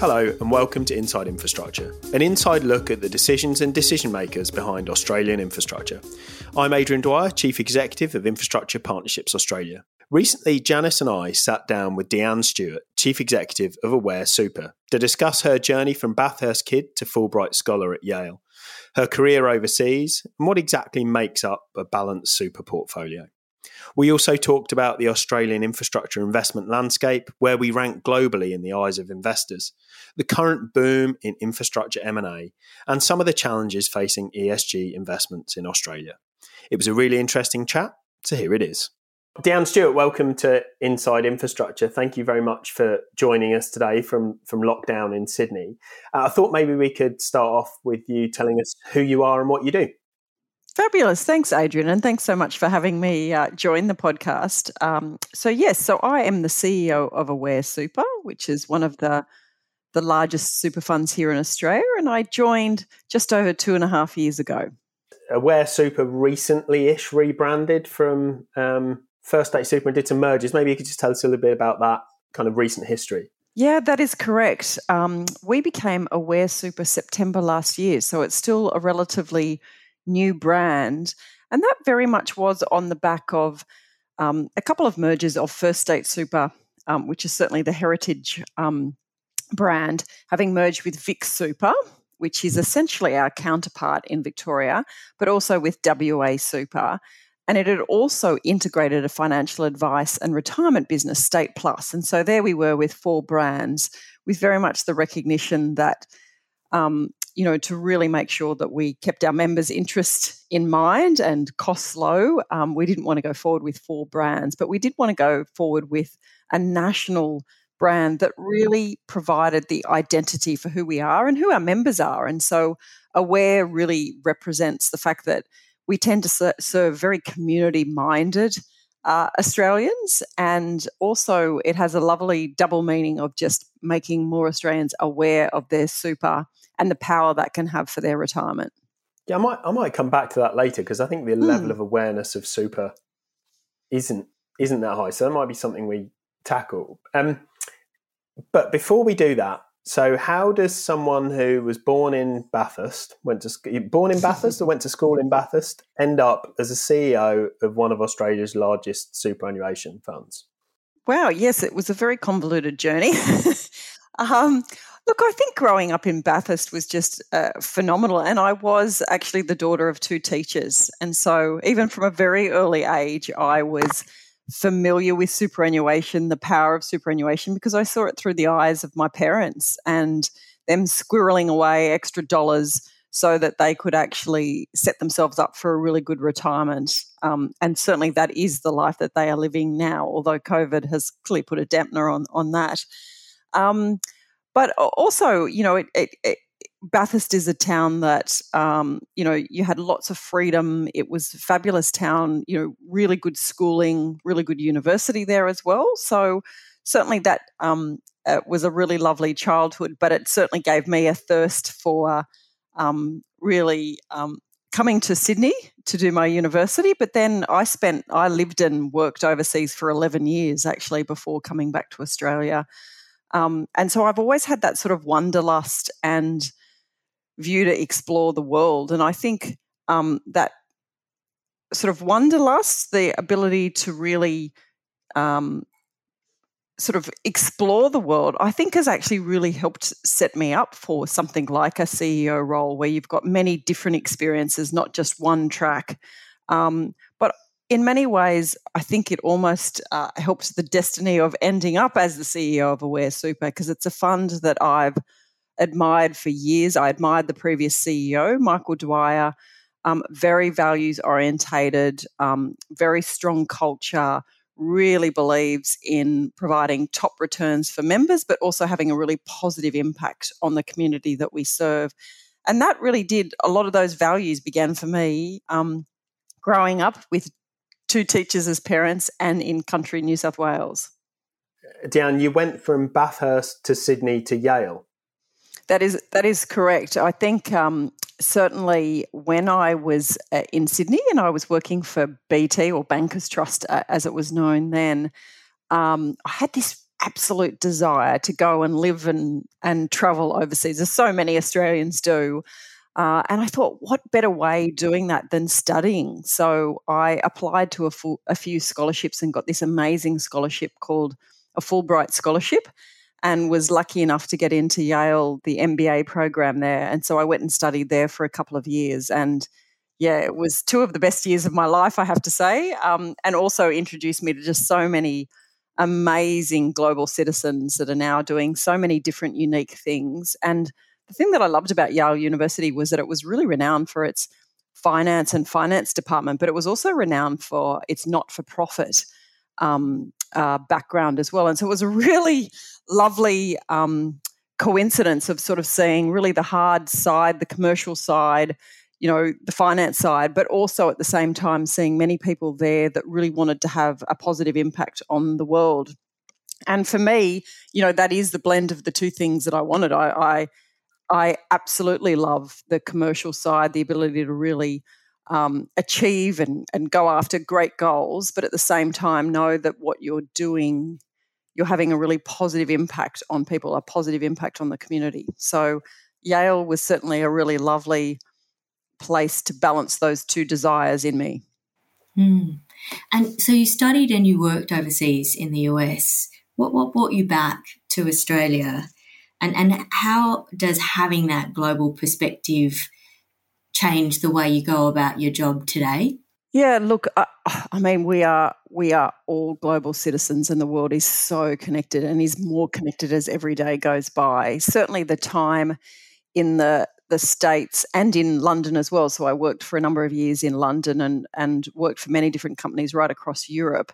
Hello, and welcome to Inside Infrastructure, an inside look at the decisions and decision makers behind Australian infrastructure. I'm Adrian Dwyer, Chief Executive of Infrastructure Partnerships Australia. Recently, Janice and I sat down with Deanne Stewart, Chief Executive of Aware Super, to discuss her journey from Bathurst kid to Fulbright scholar at Yale, her career overseas, and what exactly makes up a balanced super portfolio. We also talked about the Australian infrastructure investment landscape, where we rank globally in the eyes of investors, the current boom in infrastructure M&A, and some of the challenges facing ESG investments in Australia. It was a really interesting chat, so here it is. Deanne Stewart, welcome to Inside Infrastructure. Thank you very much for joining us today from, from lockdown in Sydney. Uh, I thought maybe we could start off with you telling us who you are and what you do. Fabulous. Thanks, Adrian. And thanks so much for having me uh, join the podcast. Um, so, yes, so I am the CEO of Aware Super, which is one of the the largest super funds here in Australia. And I joined just over two and a half years ago. Aware Super recently ish rebranded from um, First State Super and did some mergers. Maybe you could just tell us a little bit about that kind of recent history. Yeah, that is correct. Um, we became Aware Super September last year. So it's still a relatively new brand. And that very much was on the back of um, a couple of mergers of First State Super, um, which is certainly the heritage um, brand, having merged with Vic Super, which is essentially our counterpart in Victoria, but also with WA Super. And it had also integrated a financial advice and retirement business, State Plus. And so there we were with four brands, with very much the recognition that um, you know, to really make sure that we kept our members' interest in mind and costs low. Um, we didn't want to go forward with four brands, but we did want to go forward with a national brand that really provided the identity for who we are and who our members are. And so, Aware really represents the fact that we tend to serve very community minded uh, Australians. And also, it has a lovely double meaning of just making more Australians aware of their super and the power that can have for their retirement. Yeah, I might I might come back to that later because I think the mm. level of awareness of super isn't isn't that high. So that might be something we tackle. Um, but before we do that, so how does someone who was born in Bathurst, went to born in Bathurst or went to school in Bathurst, end up as a CEO of one of Australia's largest superannuation funds? Wow, yes, it was a very convoluted journey. um, Look, I think growing up in Bathurst was just uh, phenomenal. And I was actually the daughter of two teachers. And so, even from a very early age, I was familiar with superannuation, the power of superannuation, because I saw it through the eyes of my parents and them squirreling away extra dollars so that they could actually set themselves up for a really good retirement. Um, and certainly that is the life that they are living now, although COVID has clearly put a dampener on, on that. Um, but also, you know, it, it, it, Bathurst is a town that, um, you know, you had lots of freedom. It was a fabulous town, you know, really good schooling, really good university there as well. So certainly that um, uh, was a really lovely childhood, but it certainly gave me a thirst for um, really um, coming to Sydney to do my university. But then I spent, I lived and worked overseas for 11 years actually before coming back to Australia. Um, and so I've always had that sort of wanderlust and view to explore the world. And I think um, that sort of wanderlust, the ability to really um, sort of explore the world, I think has actually really helped set me up for something like a CEO role where you've got many different experiences, not just one track. Um, in many ways, I think it almost uh, helps the destiny of ending up as the CEO of Aware Super because it's a fund that I've admired for years. I admired the previous CEO, Michael Dwyer, um, very values orientated, um, very strong culture, really believes in providing top returns for members, but also having a really positive impact on the community that we serve. And that really did, a lot of those values began for me um, growing up with two teachers as parents and in country New South Wales. Deanne, you went from Bathurst to Sydney to Yale. That is that is correct. I think um, certainly when I was uh, in Sydney and I was working for BT or Bankers Trust uh, as it was known then, um, I had this absolute desire to go and live and, and travel overseas, as so many Australians do. Uh, and I thought, what better way doing that than studying? So I applied to a, full, a few scholarships and got this amazing scholarship called a Fulbright Scholarship and was lucky enough to get into Yale, the MBA program there. And so I went and studied there for a couple of years. And yeah, it was two of the best years of my life, I have to say, um, and also introduced me to just so many amazing global citizens that are now doing so many different unique things. And the thing that I loved about Yale University was that it was really renowned for its finance and finance department, but it was also renowned for its not for profit um, uh, background as well. And so it was a really lovely um, coincidence of sort of seeing really the hard side, the commercial side, you know, the finance side, but also at the same time seeing many people there that really wanted to have a positive impact on the world. And for me, you know, that is the blend of the two things that I wanted. I, I, I absolutely love the commercial side, the ability to really um, achieve and, and go after great goals, but at the same time know that what you're doing, you're having a really positive impact on people, a positive impact on the community. So Yale was certainly a really lovely place to balance those two desires in me. Mm. And so you studied and you worked overseas in the US. What what brought you back to Australia? And and how does having that global perspective change the way you go about your job today? Yeah, look, I, I, mean, we are we are all global citizens, and the world is so connected, and is more connected as every day goes by. Certainly, the time in the the states and in London as well. So I worked for a number of years in London and and worked for many different companies right across Europe.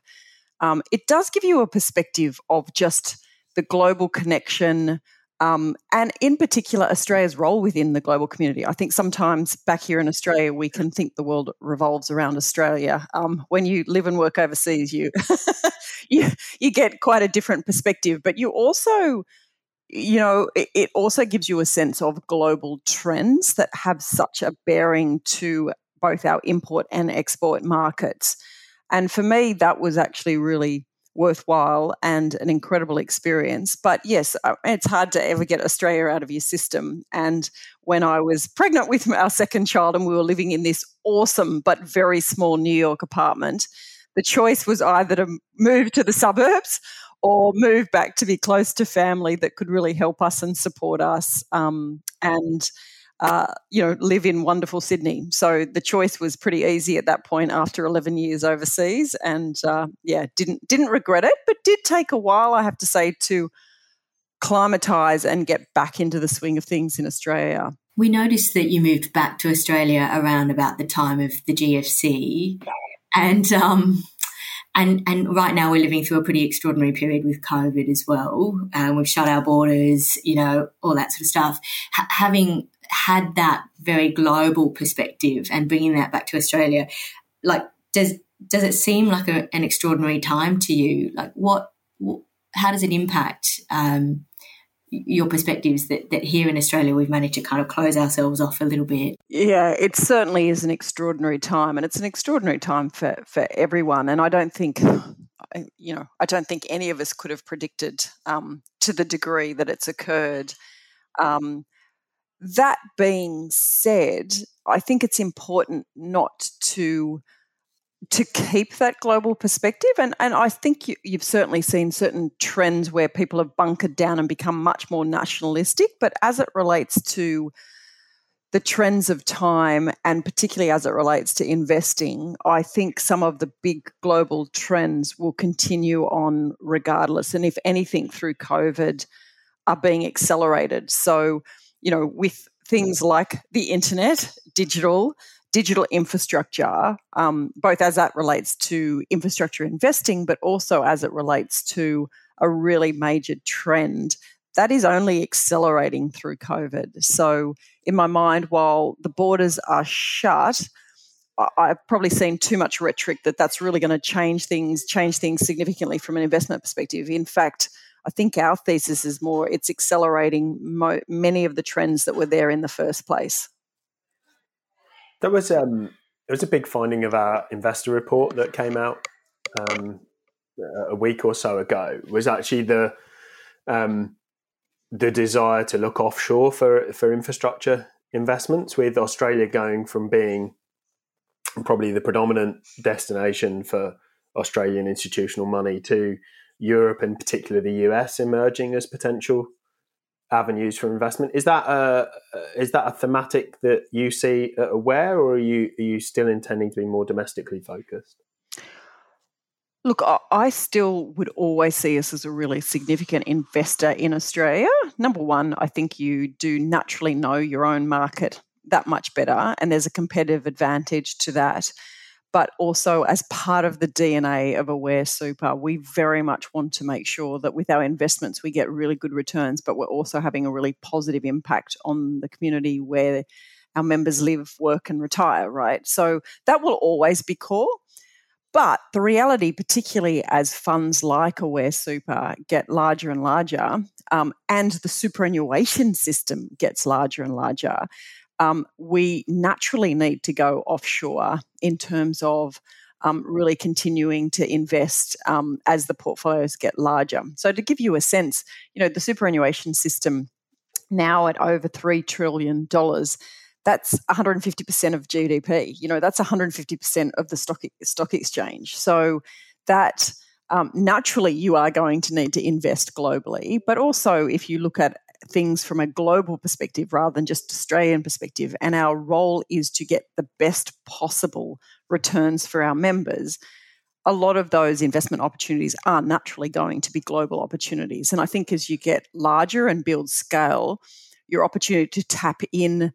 Um, it does give you a perspective of just the global connection um, and in particular, Australia's role within the global community. I think sometimes back here in Australia, we can think the world revolves around Australia. Um, when you live and work overseas, you, you you get quite a different perspective. But you also, you know, it, it also gives you a sense of global trends that have such a bearing to both our import and export markets. And for me, that was actually really worthwhile and an incredible experience. But yes, uh, it's hard to ever get Australia out of your system. And when I was pregnant with our second child and we were living in this awesome but very small New York apartment, the choice was either to move to the suburbs or move back to be close to family that could really help us and support us. Um, and uh, you know, live in wonderful Sydney. So the choice was pretty easy at that point after 11 years overseas, and uh, yeah, didn't didn't regret it, but did take a while, I have to say, to climatize and get back into the swing of things in Australia. We noticed that you moved back to Australia around about the time of the GFC, and um, and and right now we're living through a pretty extraordinary period with COVID as well. Um, we've shut our borders, you know, all that sort of stuff. H- having had that very global perspective and bringing that back to Australia, like does does it seem like a, an extraordinary time to you? Like what, how does it impact um, your perspectives that, that here in Australia we've managed to kind of close ourselves off a little bit? Yeah, it certainly is an extraordinary time, and it's an extraordinary time for for everyone. And I don't think you know, I don't think any of us could have predicted um, to the degree that it's occurred. Um, that being said, I think it's important not to to keep that global perspective. And, and I think you, have certainly seen certain trends where people have bunkered down and become much more nationalistic. But as it relates to the trends of time, and particularly as it relates to investing, I think some of the big global trends will continue on regardless. And if anything, through COVID, are being accelerated. So, you know, with things like the internet, digital, digital infrastructure, um, both as that relates to infrastructure investing, but also as it relates to a really major trend that is only accelerating through COVID. So, in my mind, while the borders are shut, I've probably seen too much rhetoric that that's really going to change things, change things significantly from an investment perspective. In fact, I think our thesis is more it's accelerating mo- many of the trends that were there in the first place. There was um, there was a big finding of our investor report that came out um, a week or so ago was actually the um, the desire to look offshore for for infrastructure investments, with Australia going from being probably the predominant destination for Australian institutional money to Europe and particularly the US emerging as potential avenues for investment. Is that a is that a thematic that you see uh, aware, or are you are you still intending to be more domestically focused? Look, I still would always see us as a really significant investor in Australia. Number one, I think you do naturally know your own market that much better, and there's a competitive advantage to that. But also, as part of the DNA of Aware Super, we very much want to make sure that with our investments, we get really good returns, but we're also having a really positive impact on the community where our members live, work, and retire, right? So that will always be core. But the reality, particularly as funds like Aware Super get larger and larger, um, and the superannuation system gets larger and larger, um, we naturally need to go offshore in terms of um, really continuing to invest um, as the portfolios get larger. So, to give you a sense, you know, the superannuation system now at over $3 trillion that's 150% of GDP. You know, that's 150% of the stock stock exchange. So that um, naturally you are going to need to invest globally, but also if you look at things from a global perspective rather than just Australian perspective, and our role is to get the best possible returns for our members. A lot of those investment opportunities are naturally going to be global opportunities. And I think as you get larger and build scale, your opportunity to tap in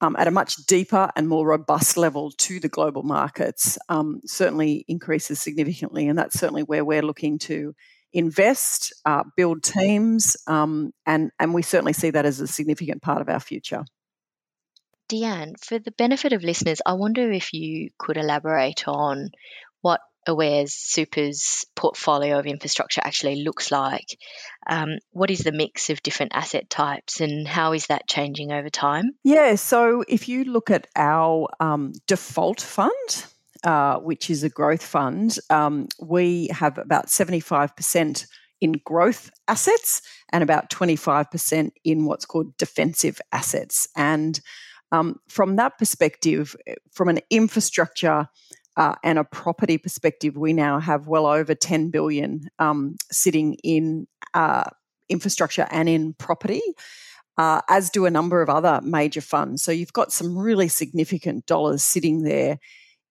um, at a much deeper and more robust level to the global markets um, certainly increases significantly. And that's certainly where we're looking to invest, uh, build teams, um, and, and we certainly see that as a significant part of our future. Deanne, for the benefit of listeners, I wonder if you could elaborate on what Aware's Super's portfolio of infrastructure actually looks like. Um, what is the mix of different asset types and how is that changing over time? Yeah, so if you look at our um, default fund, uh, which is a growth fund, um, we have about 75% in growth assets and about 25% in what's called defensive assets. And um, from that perspective, from an infrastructure uh, and a property perspective, we now have well over 10 billion um, sitting in uh, infrastructure and in property. Uh, as do a number of other major funds. So you've got some really significant dollars sitting there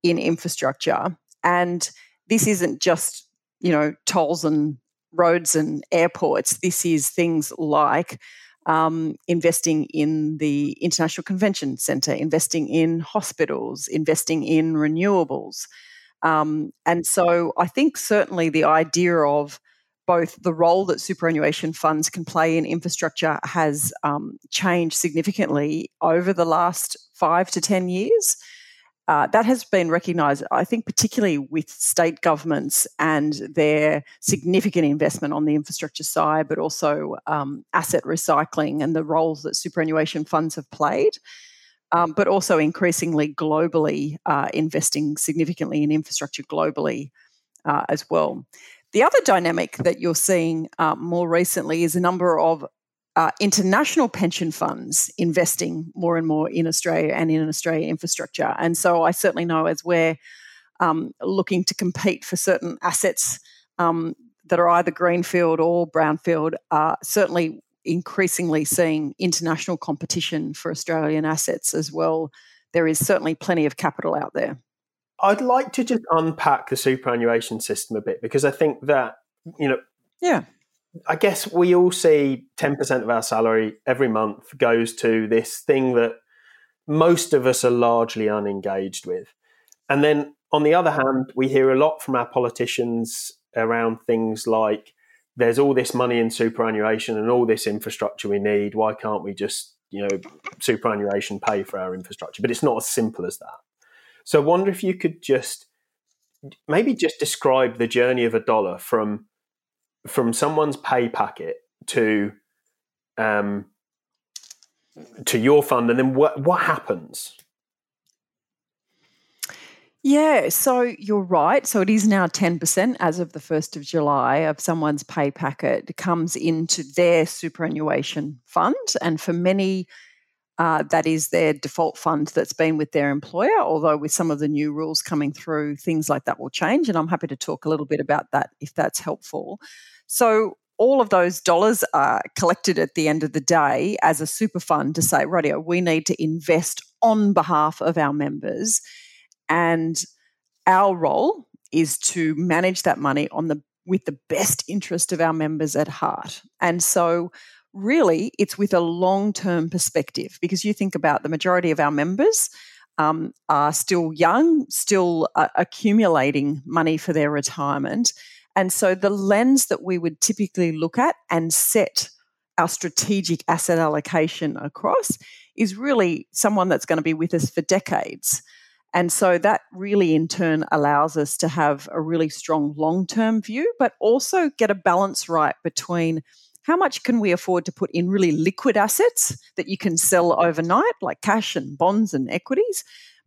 in infrastructure. And this isn't just, you know, tolls and roads and airports. This is things like um, investing in the International Convention Centre, investing in hospitals, investing in renewables. Um, and so I think certainly the idea of both the role that superannuation funds can play in infrastructure has um, changed significantly over the last five to 10 years. Uh, that has been recognised, I think, particularly with state governments and their significant investment on the infrastructure side, but also um, asset recycling and the roles that superannuation funds have played. Um, but also increasingly globally uh, investing significantly in infrastructure globally uh, as well. The other dynamic that you're seeing uh, more recently is a number of uh, international pension funds investing more and more in Australia and in Australia infrastructure. And so I certainly know as we're um, looking to compete for certain assets um, that are either greenfield or brownfield, uh, certainly increasingly seeing international competition for Australian assets as well. There is certainly plenty of capital out there. I'd like to just unpack the superannuation system a bit because I think that, you know, yeah. I guess we all see 10% of our salary every month goes to this thing that most of us are largely unengaged with. And then on the other hand, we hear a lot from our politicians around things like there's all this money in superannuation and all this infrastructure we need. Why can't we just, you know, superannuation pay for our infrastructure? But it's not as simple as that. So I wonder if you could just maybe just describe the journey of a dollar from from someone's pay packet to um, to your fund, and then what what happens? Yeah, so you're right. So it is now 10% as of the 1st of July of someone's pay packet comes into their superannuation fund. And for many, uh, that is their default fund that's been with their employer. Although, with some of the new rules coming through, things like that will change. And I'm happy to talk a little bit about that if that's helpful. So, all of those dollars are collected at the end of the day as a super fund to say, radio, we need to invest on behalf of our members and our role is to manage that money on the with the best interest of our members at heart. And so really it's with a long-term perspective because you think about the majority of our members um, are still young, still uh, accumulating money for their retirement. And so the lens that we would typically look at and set our strategic asset allocation across is really someone that's going to be with us for decades. And so that really, in turn, allows us to have a really strong long term view, but also get a balance right between how much can we afford to put in really liquid assets that you can sell overnight, like cash and bonds and equities,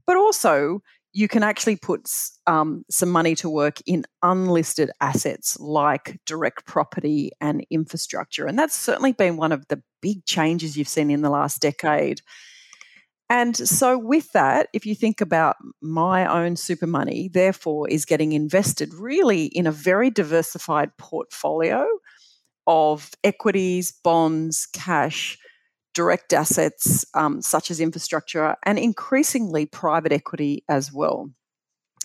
but also you can actually put um, some money to work in unlisted assets like direct property and infrastructure. And that's certainly been one of the big changes you've seen in the last decade and so, with that, if you think about my own super money, therefore, is getting invested really in a very diversified portfolio of equities, bonds, cash, direct assets um, such as infrastructure, and increasingly private equity as well.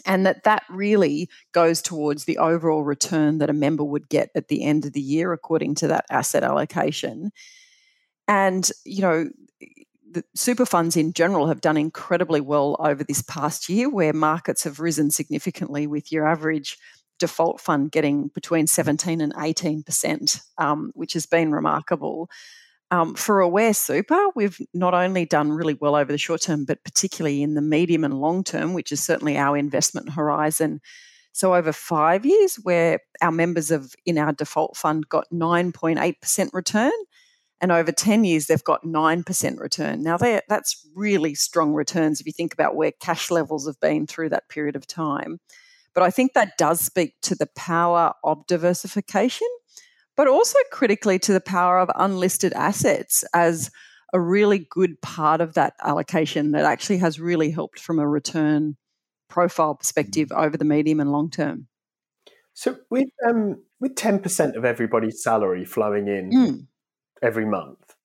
And that that really goes towards the overall return that a member would get at the end of the year, according to that asset allocation. And, you know, the super funds in general have done incredibly well over this past year, where markets have risen significantly, with your average default fund getting between 17 and 18 percent, um, which has been remarkable. Um, for Aware Super, we've not only done really well over the short term, but particularly in the medium and long term, which is certainly our investment horizon. So over five years, where our members have in our default fund got 9.8% return, and over 10 years they've got 9% return now that's really strong returns if you think about where cash levels have been through that period of time but i think that does speak to the power of diversification but also critically to the power of unlisted assets as a really good part of that allocation that actually has really helped from a return profile perspective mm. over the medium and long term so with um, with 10% of everybody's salary flowing in mm every month.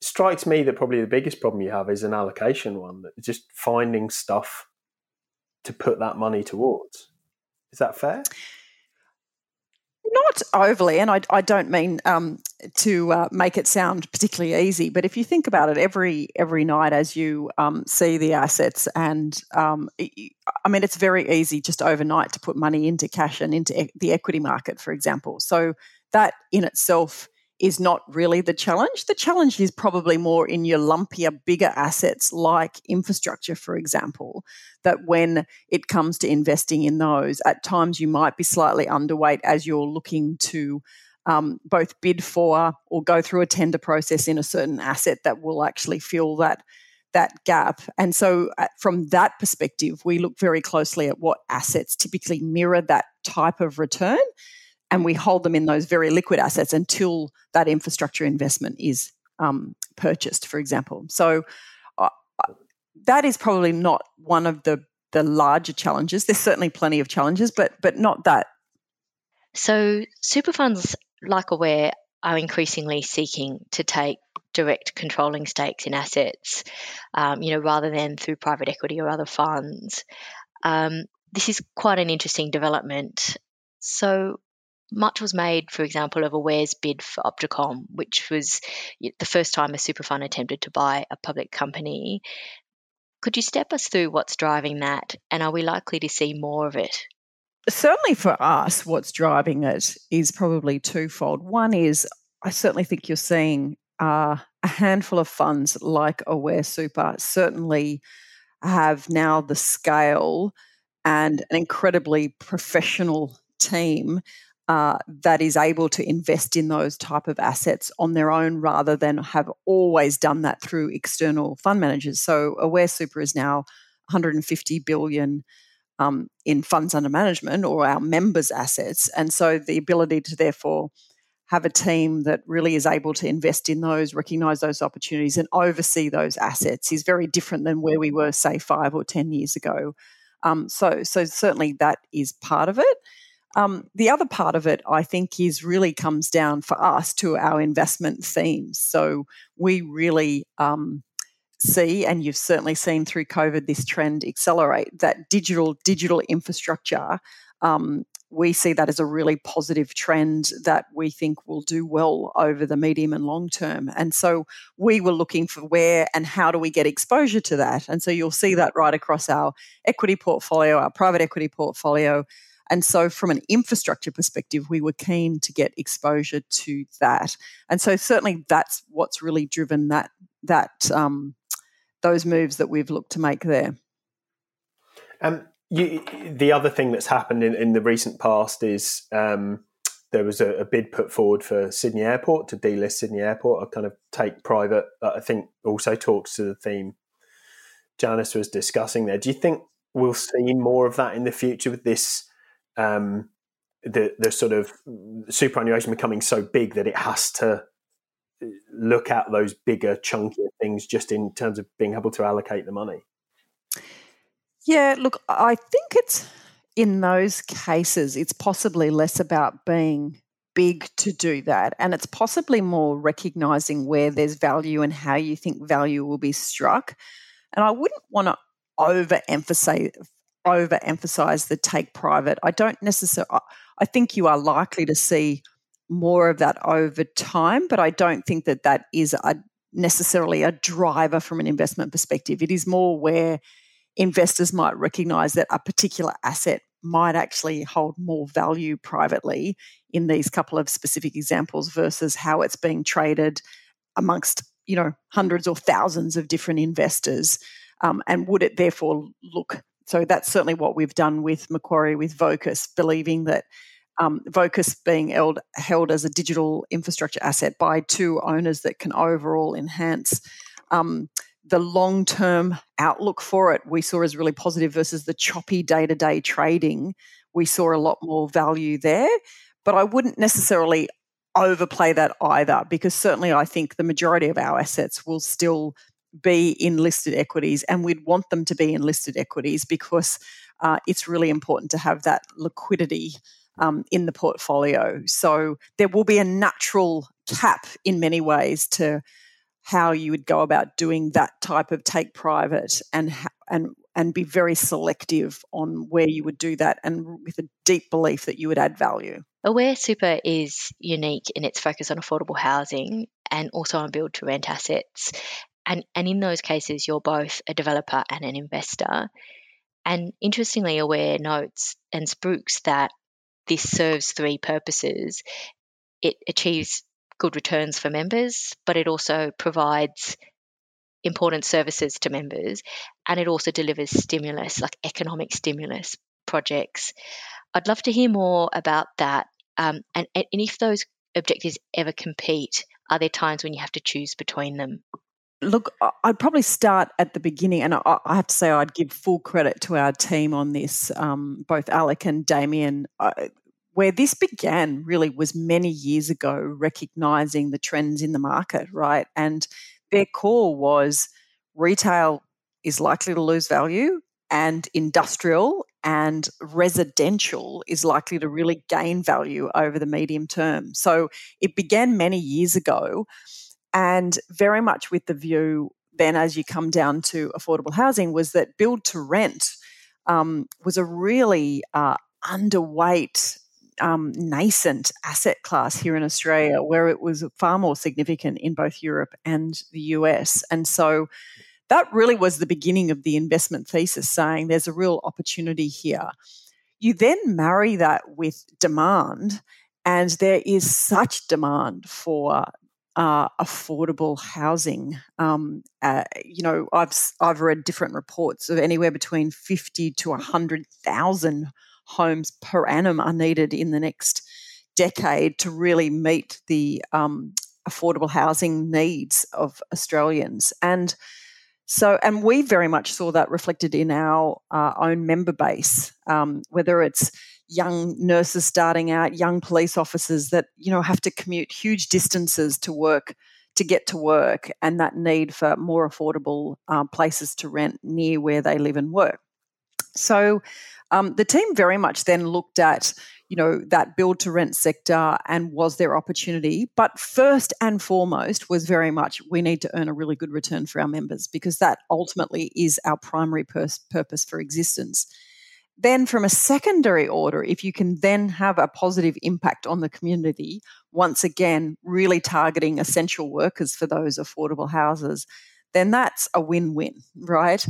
Strikes me that probably the biggest problem you have is an allocation one, that just finding stuff to put that money towards. Is that fair? Not overly, and I, I don't mean um, to uh, make it sound particularly easy, but if you think about it, every every night as you um, see the assets, and um, I mean, it's very easy just overnight to put money into cash and into e- the equity market, for example. So that in itself is not really the challenge. The challenge is probably more in your lumpier, bigger assets like infrastructure, for example, that when it comes to investing in those, at times you might be slightly underweight as you're looking to um, both bid for or go through a tender process in a certain asset that will actually fill that that gap. And so, uh, from that perspective, we look very closely at what assets typically mirror that type of return and we hold them in those very liquid assets until that infrastructure investment is um, purchased, for example. So uh, that is probably not one of the the larger challenges. There's certainly plenty of challenges, but but not that. So super funds like Aware are increasingly seeking to take direct controlling stakes in assets, um, you know, rather than through private equity or other funds. Um, this is quite an interesting development. So, much was made, for example, of Aware's bid for OptiComm, which was the first time a super fund attempted to buy a public company. Could you step us through what's driving that, and are we likely to see more of it? Certainly for us, what's driving it is probably twofold. One is I certainly think you're seeing uh, a handful of funds like Aware Super certainly have now the scale and an incredibly professional team uh, that is able to invest in those type of assets on their own rather than have always done that through external fund managers. So Aware Super is now 150 billion um, in funds under management or our members' assets. And so the ability to therefore have a team that really is able to invest in those, recognize those opportunities, and oversee those assets is very different than where we were, say, five or 10 years ago. Um, so, so certainly that is part of it. Um, the other part of it, I think, is really comes down for us to our investment themes. So we really um, see, and you've certainly seen through COVID, this trend accelerate that digital digital infrastructure. Um, we see that as a really positive trend that we think will do well over the medium and long term. And so we were looking for where and how do we get exposure to that. And so you'll see that right across our equity portfolio, our private equity portfolio. And so, from an infrastructure perspective, we were keen to get exposure to that. And so, certainly, that's what's really driven that that um, those moves that we've looked to make there. Um, the other thing that's happened in, in the recent past is um, there was a, a, bid put forward for Sydney Airport to delist Sydney Airport, a kind of take private. I think also talks to the theme Janice was discussing there. Do you think we'll see more of that in the future with this? Um, the the sort of superannuation becoming so big that it has to look at those bigger, chunkier things just in terms of being able to allocate the money? Yeah, look, I think it's in those cases, it's possibly less about being big to do that. And it's possibly more recognizing where there's value and how you think value will be struck. And I wouldn't want to overemphasize overemphasize the take private. I don't necessarily I think you are likely to see more of that over time, but I don't think that that is a, necessarily a driver from an investment perspective. It is more where investors might recognize that a particular asset might actually hold more value privately in these couple of specific examples versus how it's being traded amongst you know hundreds or thousands of different investors um, and would it therefore look so that's certainly what we've done with macquarie with vocus believing that um, Vocus being held, held as a digital infrastructure asset by two owners that can overall enhance um, the long term outlook for it. We saw as really positive versus the choppy day to day trading. We saw a lot more value there, but I wouldn't necessarily overplay that either because certainly I think the majority of our assets will still be in listed equities and we'd want them to be in listed equities because uh, it's really important to have that liquidity um, in the portfolio. So there will be a natural cap in many ways to how you would go about doing that type of take private and and and be very selective on where you would do that and with a deep belief that you would add value. Aware Super is unique in its focus on affordable housing and also on build to rent assets. And, and in those cases, you're both a developer and an investor. And interestingly, Aware notes and spooks that this serves three purposes. It achieves good returns for members, but it also provides important services to members and it also delivers stimulus, like economic stimulus projects. I'd love to hear more about that. Um, and, and if those objectives ever compete, are there times when you have to choose between them? Look, I'd probably start at the beginning, and I, have to say I'd give full credit to our team on this, um, both Alec and Damien. Where this began really was many years ago, recognizing the trends in the market, right? And their core was retail is likely to lose value, and industrial and residential is likely to really gain value over the medium term. So it began many years ago and very much with the view then as you come down to affordable housing was that build to rent um, was a really uh, underweight um, nascent asset class here in Australia, where it was far more significant in both Europe and the US. And so that really was the beginning of the investment thesis, saying there's a real opportunity here. You then marry that with demand, and there is such demand for uh, affordable housing. Um, uh, you know, I've I've read different reports of anywhere between fifty to hundred thousand homes per annum are needed in the next decade to really meet the um, affordable housing needs of Australians. And So, and we very much saw that reflected in our uh, own member base, um, whether it's young nurses starting out, young police officers that you know have to commute huge distances to work to get to work, and that need for more affordable uh, places to rent near where they live and work. So, um, the team very much then looked at you know that build to rent sector and was there opportunity but first and foremost was very much we need to earn a really good return for our members because that ultimately is our primary pers- purpose for existence then from a secondary order if you can then have a positive impact on the community once again really targeting essential workers for those affordable houses then that's a win-win right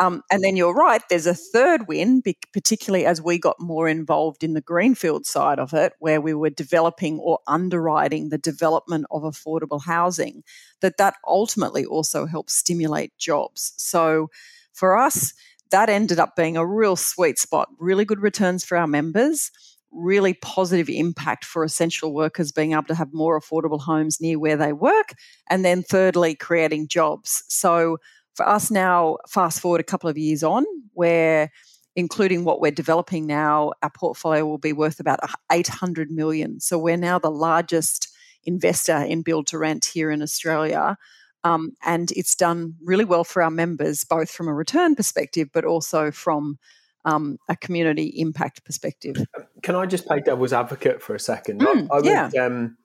um, and then you're right, there's a third win, particularly as we got more involved in the greenfield side of it, where we were developing or underwriting the development of affordable housing, that that ultimately also helps stimulate jobs. So for us, that ended up being a real sweet spot, really good returns for our members, really positive impact for essential workers being able to have more affordable homes near where they work, and then thirdly, creating jobs. So for us now, fast forward a couple of years on, where including what we're developing now, our portfolio will be worth about 800 million. So we're now the largest investor in build to rent here in Australia. Um, and it's done really well for our members, both from a return perspective, but also from um, a community impact perspective. Can I just play devil's advocate for a second? Mm, I, I, would, um,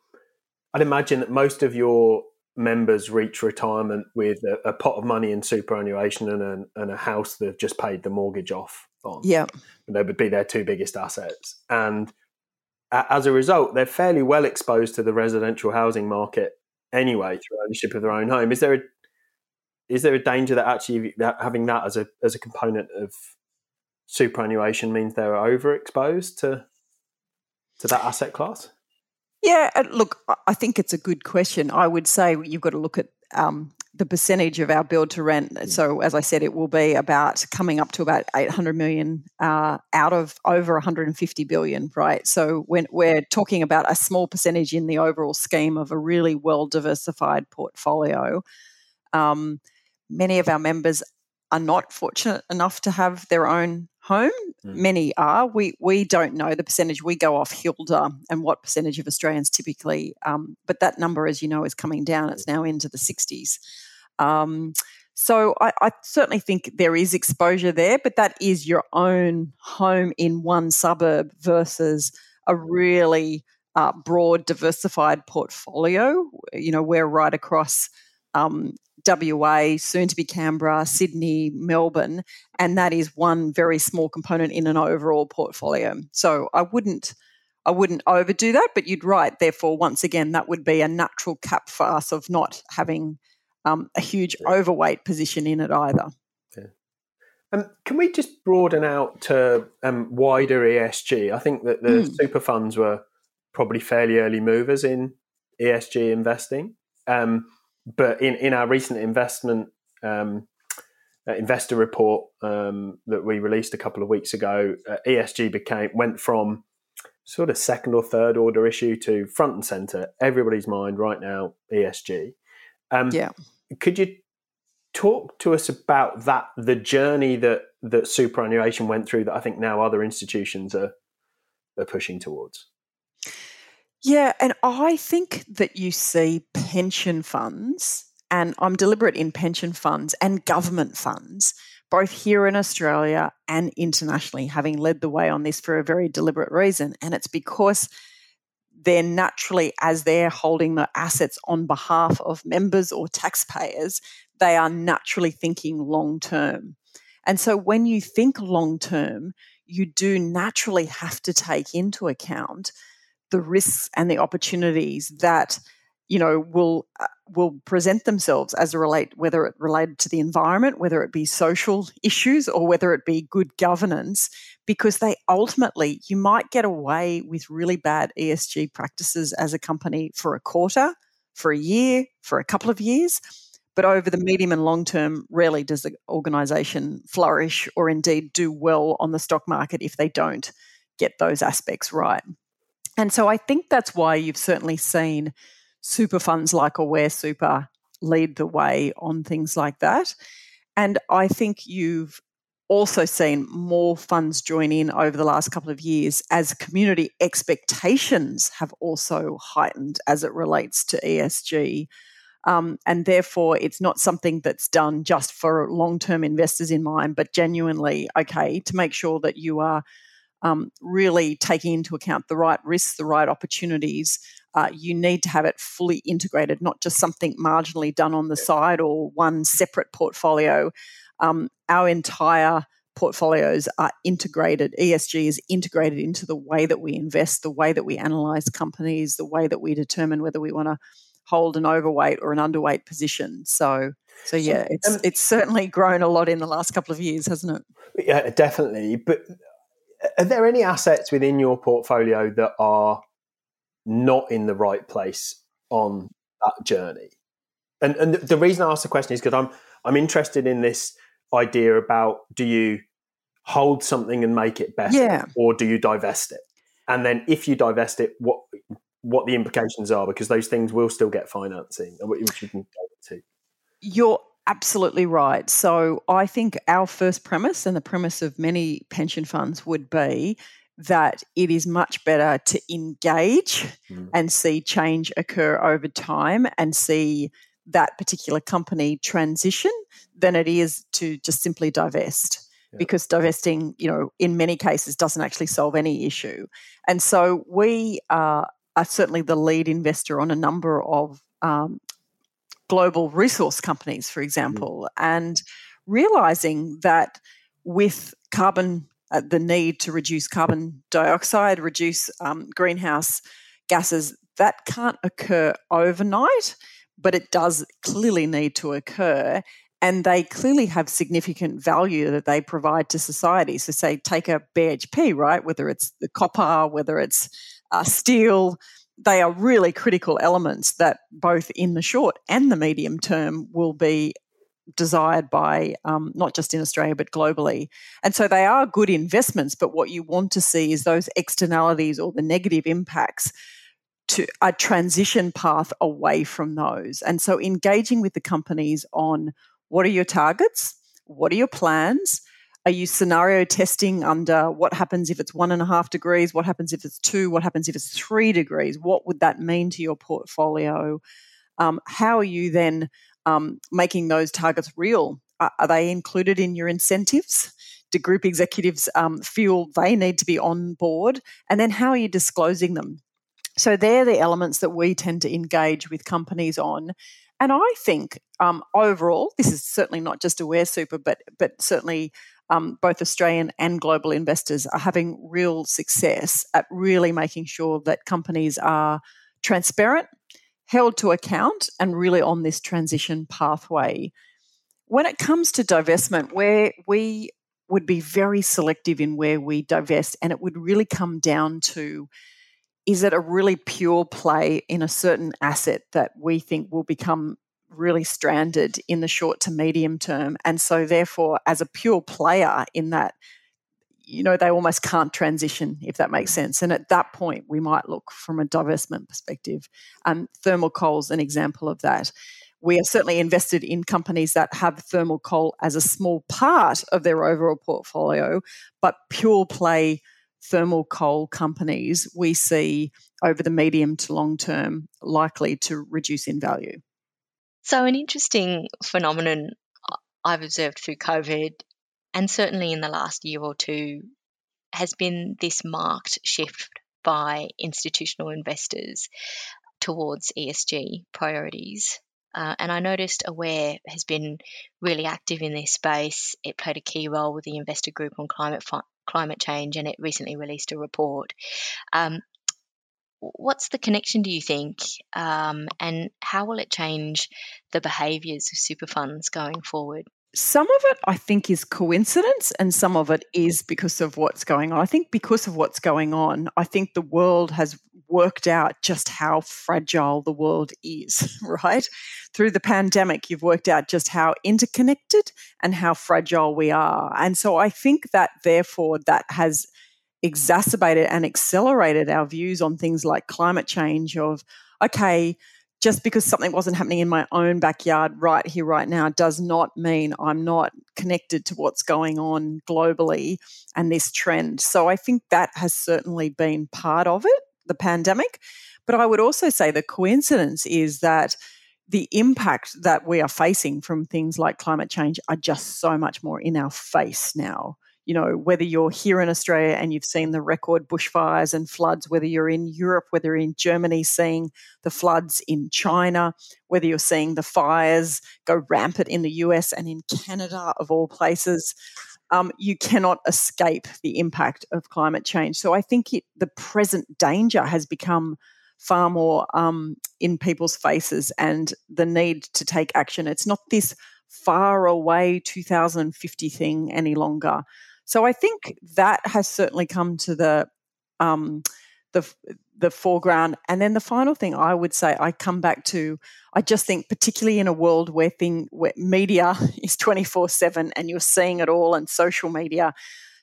I'd imagine that most of your members reach retirement with a, a pot of money in superannuation and a, and a house they've just paid the mortgage off on. Yeah. And they would be their two biggest assets. And as a result, they're fairly well exposed to the residential housing market anyway through ownership of their own home. Is there a is there a danger that actually having that as a as a component of superannuation means they're overexposed to to that asset class? Yeah, look, I think it's a good question. I would say you've got to look at um, the percentage of our build to rent. Mm. So, as I said, it will be about coming up to about 800 million uh, out of over 150 billion, right? So, when we're talking about a small percentage in the overall scheme of a really well diversified portfolio, um, many of our members are not fortunate enough to have their own home. Mm. Many are. We we don't know the percentage. We go off Hilda and what percentage of Australians typically, um, but that number, as you know, is coming down. It's now into the 60s. Um, so I, I, certainly think there is exposure there, but that is your own home in one suburb versus a really uh, broad, diversified portfolio. You know, we're right across um, WA, soon to be Canberra, Sydney, Melbourne, and that is one very small component in an overall portfolio. So I wouldn't I wouldn't overdo that, but you'd right. Therefore, once again, that would be a natural cap for us of not having um, a huge overweight position in it either. Yeah. Um, can we just broaden out to um, wider ESG? I think that the mm. super funds were probably fairly early movers in ESG investing. Um, but in, in our recent investment um, uh, investor report um, that we released a couple of weeks ago, uh, ESG became went from sort of second or third order issue to front and center everybody's mind right now. ESG. Um, yeah. Could you talk to us about that the journey that that superannuation went through that I think now other institutions are are pushing towards? Yeah, and I think that you see pension funds, and I'm deliberate in pension funds and government funds, both here in Australia and internationally, having led the way on this for a very deliberate reason. And it's because they're naturally, as they're holding the assets on behalf of members or taxpayers, they are naturally thinking long term. And so when you think long term, you do naturally have to take into account the risks and the opportunities that you know will uh, will present themselves as a relate whether it related to the environment whether it be social issues or whether it be good governance because they ultimately you might get away with really bad ESG practices as a company for a quarter for a year for a couple of years but over the medium and long term rarely does the organization flourish or indeed do well on the stock market if they don't get those aspects right and so I think that's why you've certainly seen super funds like Aware Super lead the way on things like that. And I think you've also seen more funds join in over the last couple of years as community expectations have also heightened as it relates to ESG. Um, and therefore, it's not something that's done just for long term investors in mind, but genuinely, okay, to make sure that you are um, really taking into account the right risks, the right opportunities. Uh, you need to have it fully integrated, not just something marginally done on the side or one separate portfolio um, our entire portfolios are integrated. ESG is integrated into the way that we invest, the way that we analyze companies, the way that we determine whether we want to hold an overweight or an underweight position. So, so yeah, it's um, it's certainly grown a lot in the last couple of years, hasn't it? Yeah, definitely. But are there any assets within your portfolio that are not in the right place on that journey? And and the reason I ask the question is because I'm I'm interested in this idea about do you hold something and make it better yeah. or do you divest it and then if you divest it what what the implications are because those things will still get financing which you can go to you're absolutely right so i think our first premise and the premise of many pension funds would be that it is much better to engage mm. and see change occur over time and see that particular company transition than it is to just simply divest because divesting you know in many cases doesn't actually solve any issue and so we are, are certainly the lead investor on a number of um, global resource companies for mm-hmm. example mm. and realizing that with carbon uh, the need to reduce carbon dioxide reduce um, greenhouse gases that can't occur overnight but it does clearly need to occur. And they clearly have significant value that they provide to society. So, say, take a BHP, right? Whether it's the copper, whether it's uh, steel, they are really critical elements that both in the short and the medium term will be desired by um, not just in Australia but globally. And so they are good investments, but what you want to see is those externalities or the negative impacts to a transition path away from those. And so engaging with the companies on what are your targets? What are your plans? Are you scenario testing under what happens if it's one and a half degrees? What happens if it's two? What happens if it's three degrees? What would that mean to your portfolio? Um, how are you then um, making those targets real? Are, are, they included in your incentives? Do group executives um, feel they need to be on board? And then how are you disclosing them? So they're the elements that we tend to engage with companies on. And I think um, overall, this is certainly not just Aware Super, but but certainly um, both Australian and global investors are having real success at really making sure that companies are transparent, held to account, and really on this transition pathway. When it comes to divestment, where we would be very selective in where we divest, and it would really come down to is it a really pure play in a certain asset that we think will become really stranded in the short to medium term? And so, therefore, as a pure player in that, you know, they almost can't transition, if that makes sense. And at that point, we might look from a divestment perspective. Um, thermal coal's an example of that. We are certainly invested in companies that have thermal coal as a small part of their overall portfolio, but pure play thermal coal companies we see over the medium to long term likely to reduce in value. So, an interesting phenomenon I've observed through COVID, and certainly in the last year or two, has been this marked shift by institutional investors towards ESG priorities. Uh, and I noticed Aware has been really active in this space. It played a key role with the investor group on climate fi- climate change, and it recently released a report. Um, what's the connection, do you think, um, and how will it change the behaviours of super funds going forward? some of it I think is coincidence and some of it is because of what's going on. I think because of what's going on, I think the world has worked out just how fragile the world is, right? Through the pandemic, you've worked out just how interconnected and how fragile we are. And so I think that therefore that has exacerbated and accelerated our views on things like climate change of okay, just because something wasn't happening in my own backyard right here, right now, does not mean I'm not connected to what's going on globally and this trend. So I think that has certainly been part of it, the pandemic. But I would also say the coincidence is that the impact that we are facing from things like climate change are just so much more in our face now you know, whether you're here in Australia and you've seen the record bushfires and floods, whether you're in Europe, whether in Germany seeing the floods in China, whether you're seeing the fires go rampant in the US and in Canada, of all places, um, you cannot escape the impact of climate change. So I think it, the present danger has become far more um, in people's faces and the need to take action. It's not this far away 2050 thing any longer. So I think that has certainly come to the um, the the foreground. And then the final thing I would say, I come back to, I just think, particularly in a world where thing where media is twenty four seven, and you're seeing it all, and social media,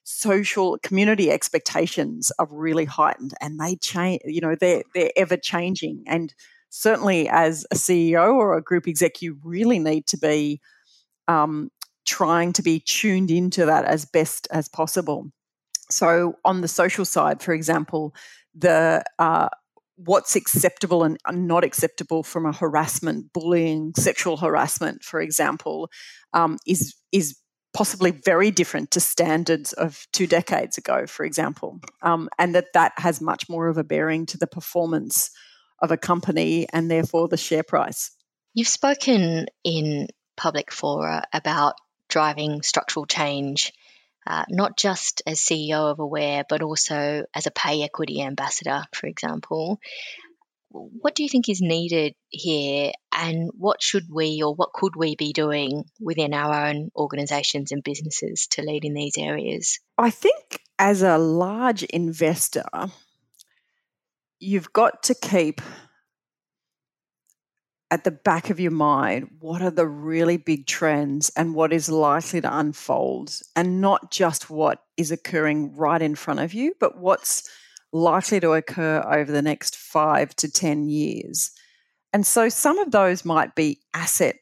social community expectations are really heightened, and they change. You know, they're they're ever changing, and certainly as a CEO or a group exec, you really need to be um, trying to be tuned into that as best as possible. So, on the social side, for example, the uh, what's acceptable and not acceptable from a harassment, bullying, sexual harassment, for example, um, is is possibly very different to standards of two decades ago, for example, um, and that that has much more of a bearing to the performance of a company and therefore the share price. You've spoken in public fora about driving structural change, uh, not just as CEO of Aware, but also as a pay equity ambassador, for example. What do you think is needed here, and what should we or what could we be doing within our own organisations and businesses to lead in these areas? I think as a large investor, you've got to keep at the back of your mind what are the really big trends and what is likely to unfold, and not just what is occurring right in front of you, but what's likely to occur over the next five to 10 years. And so some of those might be asset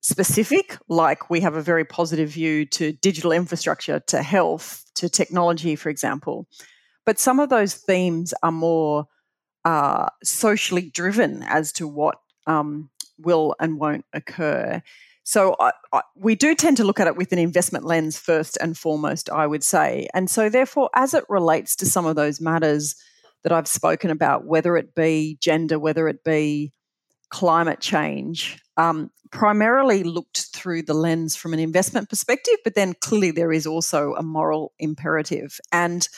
specific, like we have a very positive view to digital infrastructure, to health, to technology, for example. But some of those themes are more uh, socially driven as to what um, will and won't occur. So I, I, we do tend to look at it with an investment lens first and foremost, I would say. And so, therefore, as it relates to some of those matters that I've spoken about, whether it be gender, whether it be climate change, um, primarily looked through the lens from an investment perspective, but then clearly there is also a moral imperative. And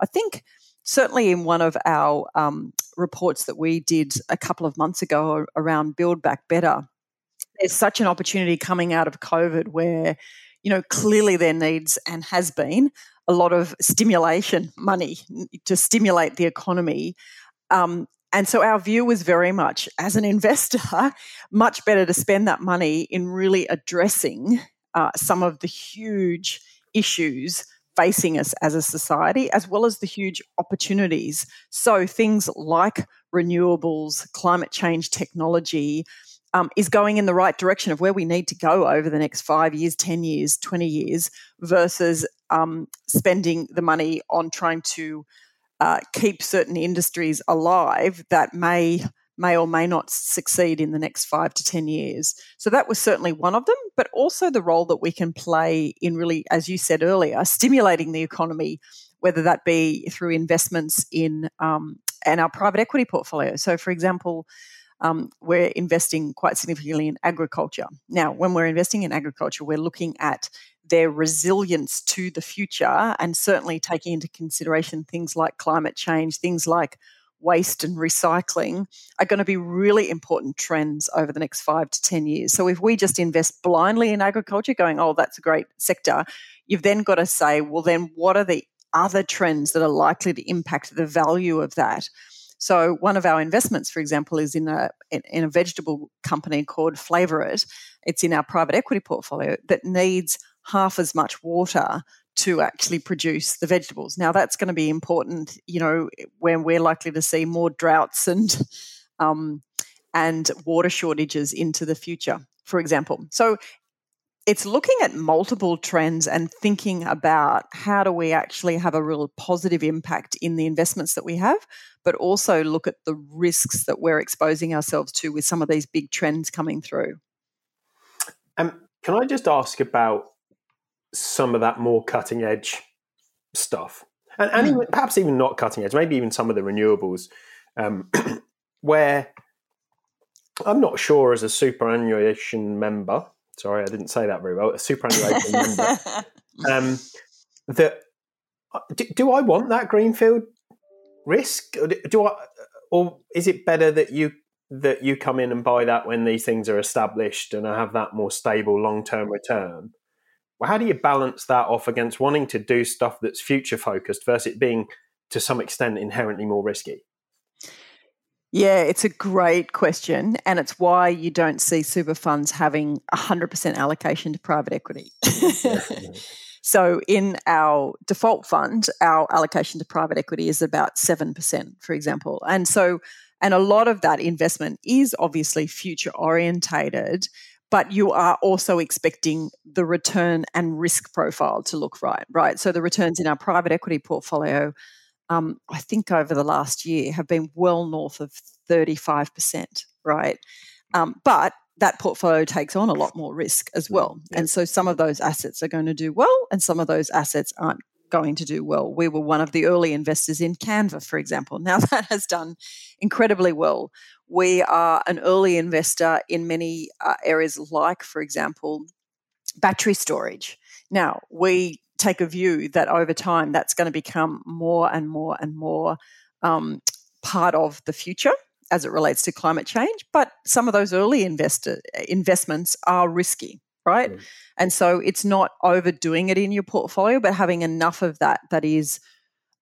I think certainly in one of our um, reports that we did a couple of months ago around Build Back Better, there's such an opportunity coming out of COVID where, you know, clearly there needs and has been a lot of stimulation money to stimulate the economy. Um, and so our view was very much, as an investor, much better to spend that money in really addressing uh, some of the huge issues facing us as a society, as well as the huge opportunities. So, things like renewables, climate change technology, um, is going in the right direction of where we need to go over the next five years, 10 years, 20 years, versus um, spending the money on trying to uh, keep certain industries alive that may may or may not succeed in the next five to 10 years. So that was certainly one of them, but also the role that we can play in really, as you said earlier, stimulating the economy, whether that be through investments in, um, in our private equity portfolio. So, for example, um, we're investing quite significantly in agriculture. Now, when we're investing in agriculture, we're looking at their resilience to the future and certainly taking into consideration things like climate change, things like waste and recycling are going to be really important trends over the next five to 10 years. So if we just invest blindly in agriculture, going, oh, that's a great sector, you've then got to say, well, then what are the other trends that are likely to impact the value of that? So one of our investments, for example, is in a in a vegetable company called Flavorite. It's in our private equity portfolio that needs half as much water to actually produce the vegetables. Now, that's going to be important, you know, when we're likely to see more droughts and um, and water shortages into the future, for example. So it's looking at multiple trends and thinking about how do we actually have a real positive impact in the investments that we have, but also look at the risks that we're exposing ourselves to with some of these big trends coming through. Um, can I just ask about some of that more cutting edge stuff? And, and even, perhaps even not cutting edge, maybe even some of the renewables, um, where I'm not sure as a superannuation member sorry, I didn't say that very well, a superannuation member, um, that uh, do, do, I want that greenfield risk? Or do I, or is it better that you that you come in and buy that when these things are established and I have that more stable long term return? Well, how do you balance that off against wanting to do stuff that's future focused versus it being to some extent inherently more risky? Yeah, it's a great question. And it's why you don't see super funds having 100% allocation to private equity. so, in our default fund, our allocation to private equity is about 7%, for example. And so, and a lot of that investment is obviously future orientated, but you are also expecting the return and risk profile to look right, right? So, the returns in our private equity portfolio um, I think over the last year have been well north of 35%, right? Um, but that portfolio takes on a lot more risk as mm, well. Yeah. And so some of those assets are going to do well and some of those assets aren't going to do well. We were one of the early investors in Canva, for example. Now that has done incredibly well. We are an early investor in many uh, areas like, for example, battery storage. Now, we take a view that over time that's going to become more and more and more um, part of the future as it relates to climate change. But some of those early investor investments are risky, right? Mm. And so it's not overdoing it in your portfolio, but having enough of that that is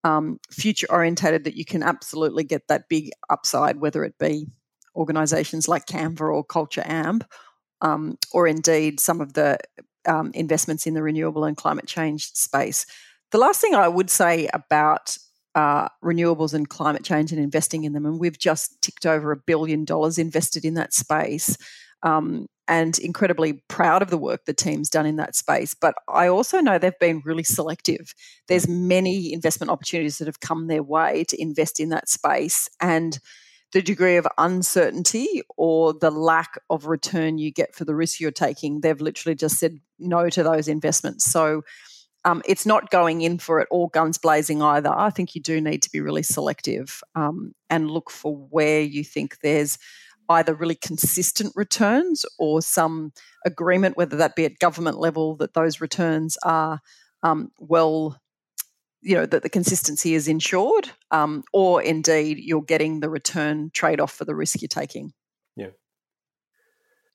um, future orientated that you can absolutely get that big upside, whether it be organizations like Canva or Culture Amp, um, or indeed some of the um, investments in the renewable and climate change space. The last thing I would say about uh, renewables and climate change and investing in them, and we've just ticked over a billion dollars invested in that space. Um, and incredibly proud of the work the team's done in that space. But I also know they've been really selective. There's many investment opportunities that have come their way to invest in that space, and the degree of uncertainty or the lack of return you get for the risk you're taking, they've literally just said no to those investments. So um, it's not going in for it all guns blazing either. I think you do need to be really selective um, and look for where you think there's either really consistent returns or some agreement, whether that be at government level, that those returns are um, well you know that the consistency is ensured, um, or indeed you're getting the return trade off for the risk you're taking. Yeah,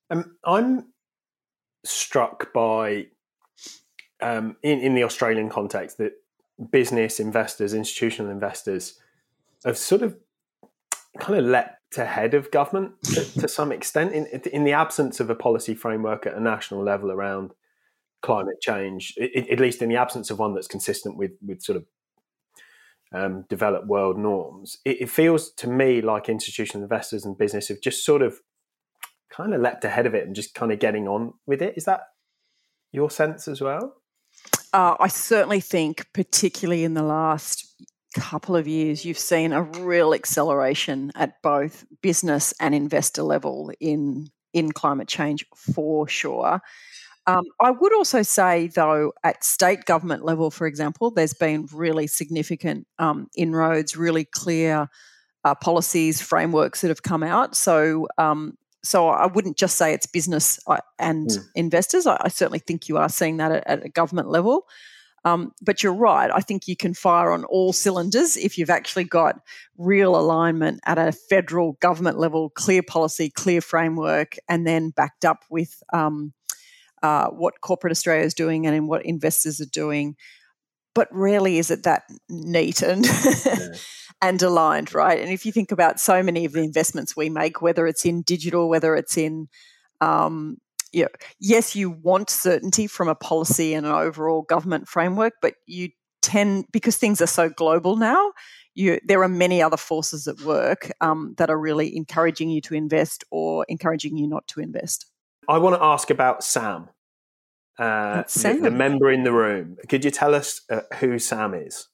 um, I'm struck by um, in in the Australian context that business investors, institutional investors, have sort of kind of leapt ahead of government to, to some extent in in the absence of a policy framework at a national level around climate change, it, at least in the absence of one that's consistent with with sort of um, developed world norms. It, it, feels to me like institutional investors and business have just sort of kind of leapt ahead of it and just kind of getting on with it. Is that your sense as well? Uh, I certainly think, particularly in the last couple of years, you've seen a real acceleration at both business and investor level in in climate change for sure. Um, I would also say, though, at state government level, for example, there's been really significant um, inroads, really clear uh, policies, frameworks that have come out. So, um, so I wouldn't just say it's business uh, and mm. investors. I, I, certainly think you are seeing that at, at a government level. Um, but you're right. I think you can fire on all cylinders if you've actually got real alignment at a federal government level, clear policy, clear framework, and then backed up with um, uh, what corporate Australia is doing and in what investors are doing. But rarely is it that neat and yeah. and aligned, right? And if you think about so many of the investments we make, whether it's in digital, whether it's in um, you know, yes, you want certainty from a policy and an overall government framework, but you tend because things are so global now. You, there are many other forces at work um, that are really encouraging you to invest or encouraging you not to invest. I want to ask about Sam, uh, the, the, member in the room. Could you tell us uh, who Sam is?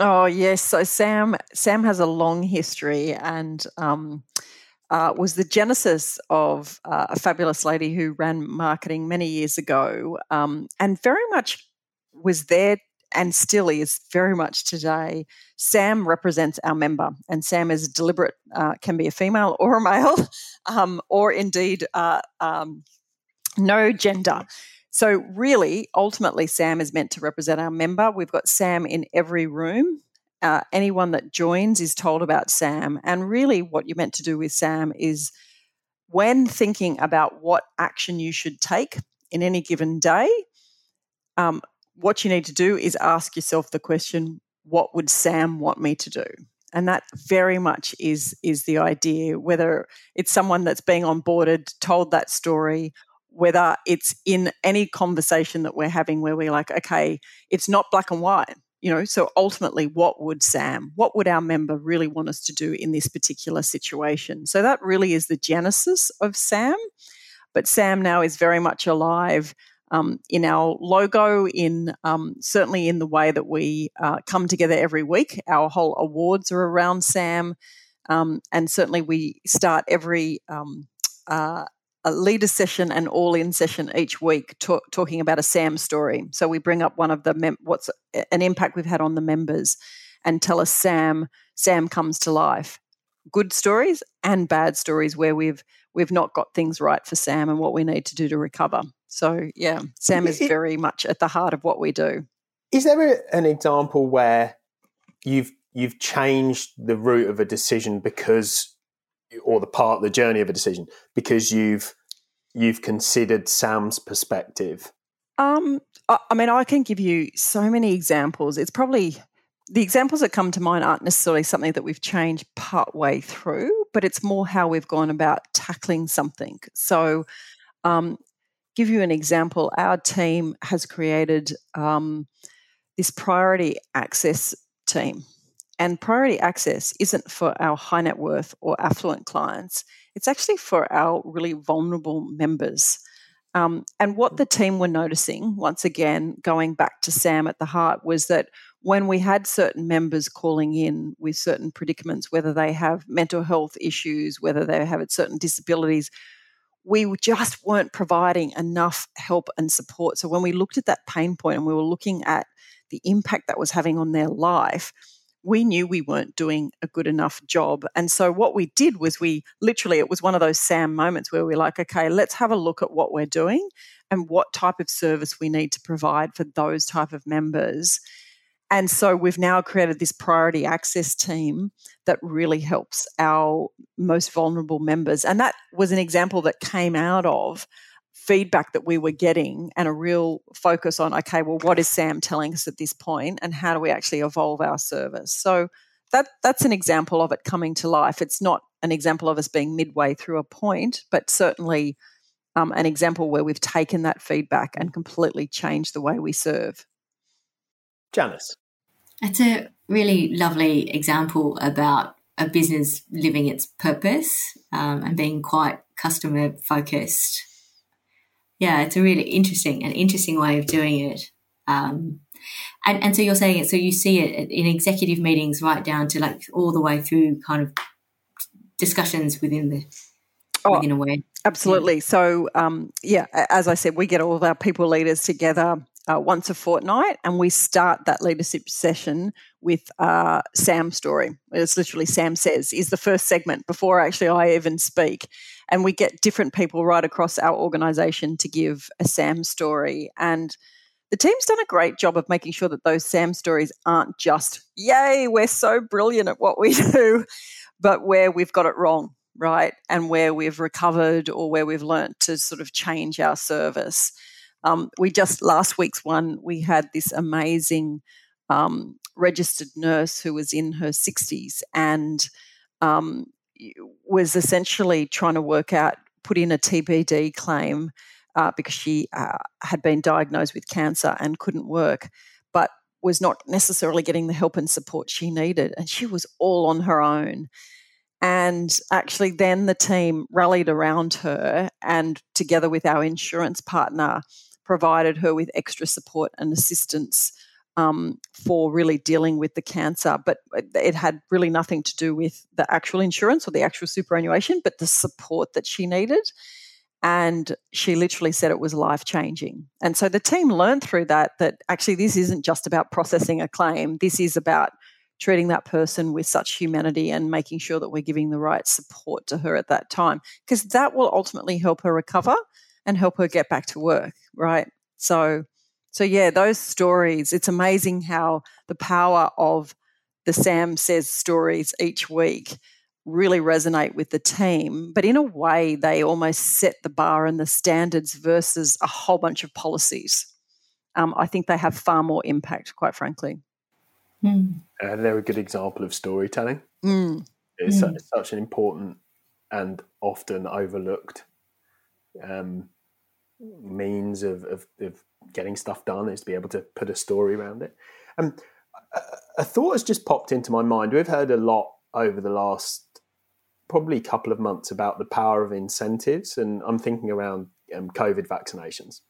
Oh yes, so Sam Sam has a long history and um, uh, was the genesis of uh, a fabulous lady who ran marketing many years ago, um, and very much was there and still is very much today. Sam represents our member, and Sam is deliberate, uh, can be a female or a male, um, or indeed uh, um, no gender. So, really, ultimately, Sam is meant to represent our member. We've got Sam in every room. Uh, anyone that joins is told about Sam. And really, what you're meant to do with Sam is when thinking about what action you should take in any given day, um, what you need to do is ask yourself the question what would Sam want me to do? And that very much is is the idea, whether it's someone that's being onboarded, told that story, whether it's in any conversation that we're having where we're like, okay, it's not black and white. You know, so ultimately, what would Sam, what would our member really want us to do in this particular situation? So that really is the genesis of Sam. But Sam now is very much alive um, in our logo, in um, certainly in the way that we uh, come together every week. Our whole awards are around Sam, um, and certainly we start every um, uh, a leader session and all in session each week talk, talking about a SAM story. So we bring up one of the mem- what's an impact we've had on the members and tell us Sam Sam comes to life. Good stories and bad stories where we've we've not got things right for Sam and what we need to do to recover. So yeah, Sam is very much at the heart of what we do. Is there a, an example where you've you've changed the route of a decision because or the part the journey of a decision because you've you've considered Sam's perspective? Um, I mean, I can give you so many examples. It's probably the examples that come to mind aren't necessarily something that we've changed part way through, but it's more how we've gone about tackling something. So, um, give you an example. Our team has created um, this priority access team. And priority access isn't for our high net worth or affluent clients, it's actually for our really vulnerable members. Um, and what the team were noticing, once again, going back to Sam at the heart, was that when we had certain members calling in with certain predicaments, whether they have mental health issues, whether they have certain disabilities, we just weren't providing enough help and support. So when we looked at that pain point and we were looking at the impact that was having on their life, we knew we weren't doing a good enough job. And so what we did was we literally, it was one of those SAM moments where we're like, okay, let's have a look at what we're doing and what type of service we need to provide for those type of members. And so we've now created this priority access team that really helps our most vulnerable members. And that was an example that came out of feedback that we were getting and a real focus on okay well what is sam telling us at this point and how do we actually evolve our service? So that that's an example of it coming to life. It's not an example of us being midway through a point but certainly um, an example where we've taken that feedback and completely changed the way we serve. Janice. It's a really lovely example about a business living its purpose um, and being quite customer focused yeah, it's a really interesting an interesting way of doing it. Um, and and so you're saying it. So you see it in executive meetings, right down to like all the way through kind of discussions within the oh, within a way. Absolutely. Yeah. So um, yeah, as I said, we get all of our people leaders together uh, once a fortnight, and we start that leadership session with uh, Sam's story. It's literally Sam says is the first segment before actually I even speak, and we get different people right across our organisation to give a Sam story and. The team's done a great job of making sure that those Sam stories aren't just, yay, we're so brilliant at what we do, but where we've got it wrong, right? And where we've recovered or where we've learnt to sort of change our service. Um, we just last week's one, we had this amazing um, registered nurse who was in her 60s and um, was essentially trying to work out, put in a TPD claim uh, because she uh, had been diagnosed with cancer and couldn't work. But was not necessarily getting the help and support she needed. And she was all on her own. And actually, then the team rallied around her and, together with our insurance partner, provided her with extra support and assistance um, for really dealing with the cancer. But it had really nothing to do with the actual insurance or the actual superannuation, but the support that she needed. And she literally said it was life changing. And so the team learned through that that actually this isn't just about processing a claim, this is about treating that person with such humanity and making sure that we're giving the right support to her at that time because that will ultimately help her recover and help her get back to work right so so yeah those stories it's amazing how the power of the sam says stories each week really resonate with the team but in a way they almost set the bar and the standards versus a whole bunch of policies um, i think they have far more impact quite frankly Mm. Uh, they're a good example of storytelling. Mm. It's mm. such an important and often overlooked um, means of, of, of, getting stuff done is to be able to put a story around it. Um, a, a thought has just popped into my mind. We've heard a lot over the last probably couple of months about the power of incentives, and I'm thinking around um, COVID vaccinations,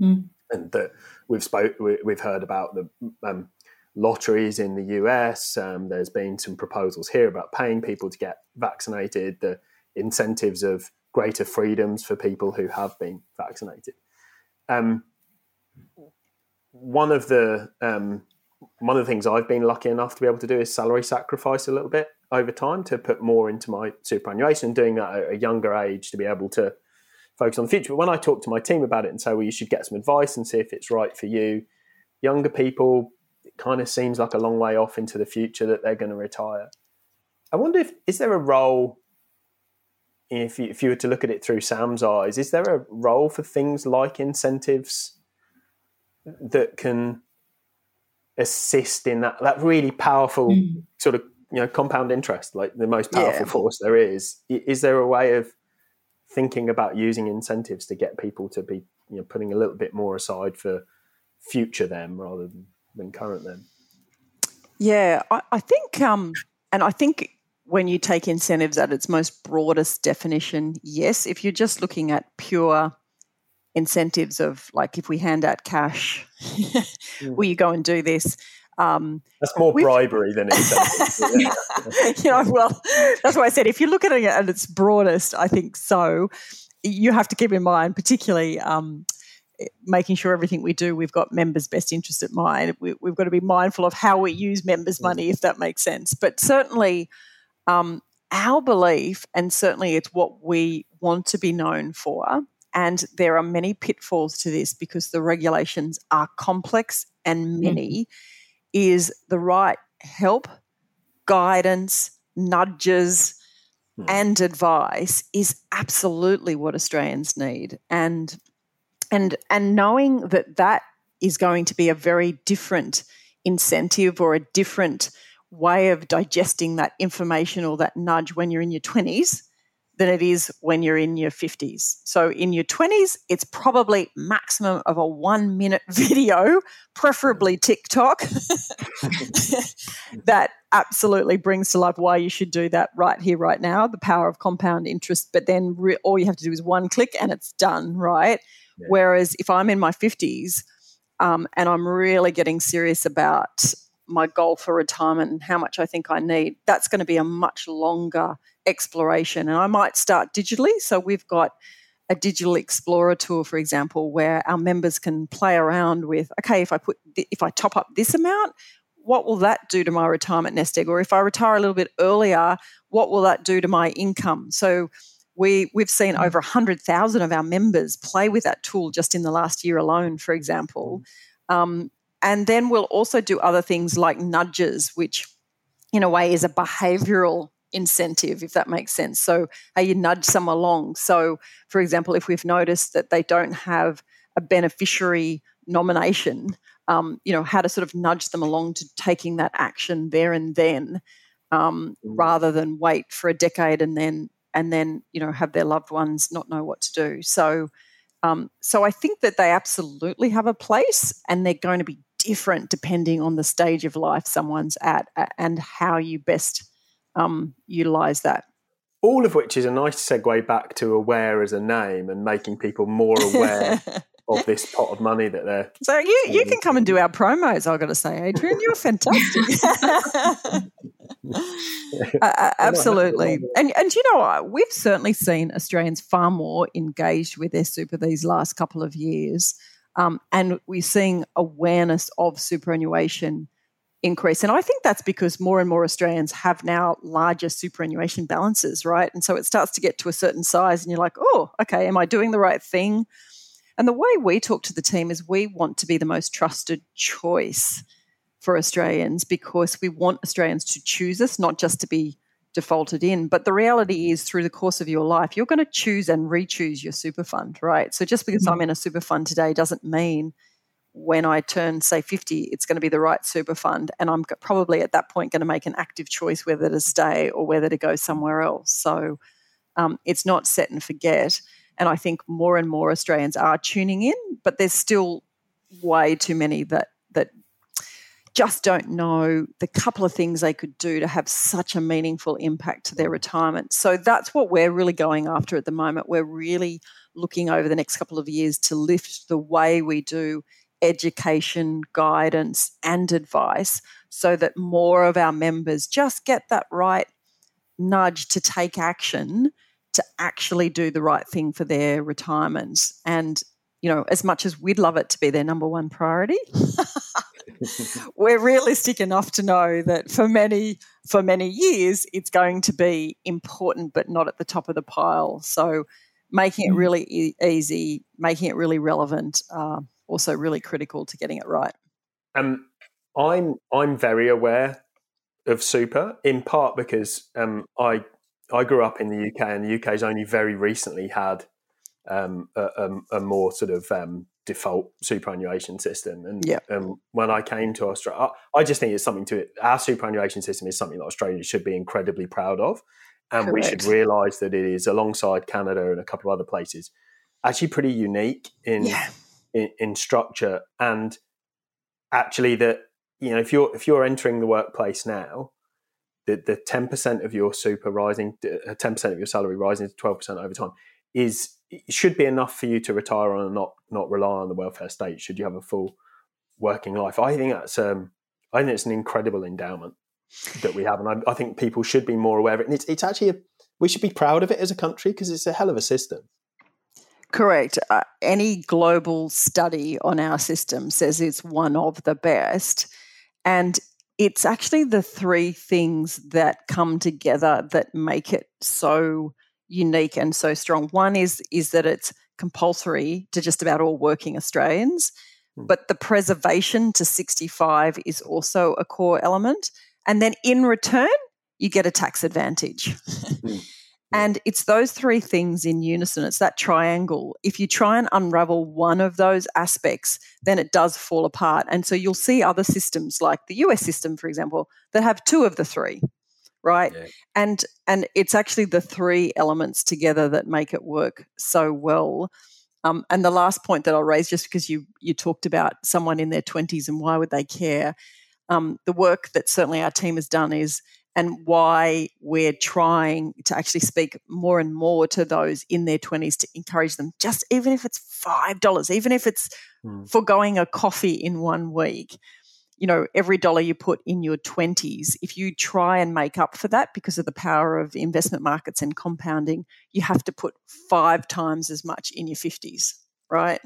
mm. and that we've spoke we've heard about the um, lotteries in the US. Um, there's been some proposals here about paying people to get vaccinated, the incentives of greater freedoms for people who have been vaccinated. Um, one of the um, one of the things I've been lucky enough to be able to do is salary sacrifice a little bit over time to put more into my superannuation, doing that at a younger age to be able to focus on the future. But when I talk to my team about it and say, well, you should get some advice and see if it's right for you, younger people it kind of seems like a long way off into the future that they're going to retire. I wonder if is there a role if you, if you were to look at it through Sam's eyes, is there a role for things like incentives that can assist in that that really powerful mm. sort of you know compound interest, like the most powerful yeah. force there is? Is there a way of thinking about using incentives to get people to be you know putting a little bit more aside for future them rather than than current them? Yeah, I, I think, um, and I think when you take incentives at its most broadest definition, yes. If you're just looking at pure incentives of like if we hand out cash, mm. will you go and do this? Um, that's more bribery than incentive. you know, well, that's why I said if you look at it at its broadest, I think so. You have to keep in mind, particularly um, making sure everything we do, we've got members' best interest at mind. We, have got to be mindful of how we use members' money, if that makes sense. But certainly, um, our belief, and certainly it's what we want to be known for, and there are many pitfalls to this because the regulations are complex and many, mm. is the right help, guidance, nudges, mm. and advice is absolutely what Australians need. And and and knowing that that is going to be a very different incentive or a different way of digesting that information or that nudge when you're in your 20s than it is when you're in your 50s. So in your 20s, it's probably maximum of a 1 minute video, preferably TikTok. that absolutely brings to life why you should do that right here right now, the power of compound interest, but then re- all you have to do is one click and it's done, right? Whereas if I'm in my 50s um, and I'm really getting serious about my goal for retirement and how much I think I need, that's going to be a much longer exploration. And I might start digitally. So we've got a digital explorer tool, for example, where our members can play around with, okay, if I put, if I top up this amount, what will that do to my retirement nest egg? Or if I retire a little bit earlier, what will that do to my income? So we, we've seen mm. over 100,000 of our members play with that tool just in the last year alone, for example. Mm. Um, and then we'll also do other things like nudges, which in a way is a behavioral incentive, if that makes sense. So, how you nudge someone along. So, for example, if we've noticed that they don't have a beneficiary nomination, um, you know, how to sort of nudge them along to taking that action there and then, um, mm. rather than wait for a decade and then and then you know have their loved ones not know what to do. So, um, so I think that they absolutely have a place, and they're going to be different depending on the stage of life someone's at and how you best um, utilize that. All of which is a nice segue back to aware as a name and making people more aware of this pot of money that they're. So you you can come and do our promos. I've got to say, Adrian, you're fantastic. uh, absolutely, and and you know what? We've certainly seen Australians far more engaged with their super these last couple of years, um, and we're seeing awareness of superannuation increase. And I think that's because more and more Australians have now larger superannuation balances, right? And so it starts to get to a certain size, and you're like, oh, okay, am I doing the right thing? And the way we talk to the team is we want to be the most trusted choice for Australians because we want Australians to choose us, not just to be defaulted in. But the reality is, through the course of your life, you're going to choose and re choose your super fund, right? So just because mm-hmm. I'm in a super fund today doesn't mean when I turn, say, 50, it's going to be the right super fund. And I'm probably at that point going to make an active choice whether to stay or whether to go somewhere else. So um, it's not set and forget. And I think more and more Australians are tuning in, but there's still way too many that just don't know the couple of things they could do to have such a meaningful impact to their retirement. So that's what we're really going after at the moment. We're really looking over the next couple of years to lift the way we do education, guidance, and advice so that more of our members just get that right nudge to take action to actually do the right thing for their retirement. And, you know, as much as we'd love it to be their number one priority, we're realistic enough to know that for many for many years it's going to be important but not at the top of the pile. So making it mm. really e- easy, making it really relevant, uh, also really critical to getting it right. Um, I'm I'm very aware of super in part because um, I I grew up in the UK, and the UK's only very recently had um, a, a, a, more sort of um, default superannuation system. And yeah. um, when I came to Australia, I, I, just think it's something to it. Our superannuation system is something that Australia should be incredibly proud of. And Correct. we should realise that it is, alongside Canada and a couple of other places, actually pretty unique in, yeah. in, in structure. And actually, that you know, if you're if you're entering the workplace now, the the ten percent of your super rising, uh, ten percent of your salary rising to twelve percent over time is should be enough for you to retire on and not not rely on the welfare state. Should you have a full working life? I think that's um, I think it's an incredible endowment that we have, and I, I think people should be more aware of it. And it's it's actually a, we should be proud of it as a country because it's a hell of a system. Correct. Uh, any global study on our system says it's one of the best. And it's actually the three things that come together that make it so unique and so strong. One is is that it's compulsory to just about all working Australians, mm. but the preservation to 65 is also a core element. And then in return, you get a tax advantage. Mm. And it's those three things in unison. It's that triangle. If you try and unravel one of those aspects, then it does fall apart. And so you'll see other systems like the US system, for example, that have two of the three, right? Yeah. And and it's actually the three elements together that make it work so well. Um, and the last point that I'll raise, just because you you talked about someone in their twenties and why would they care, um, the work that certainly our team has done is and why we're trying to actually speak more and more to those in their 20s to encourage them just even if it's $5 even if it's mm. foregoing a coffee in one week you know every dollar you put in your 20s if you try and make up for that because of the power of investment markets and compounding you have to put five times as much in your 50s right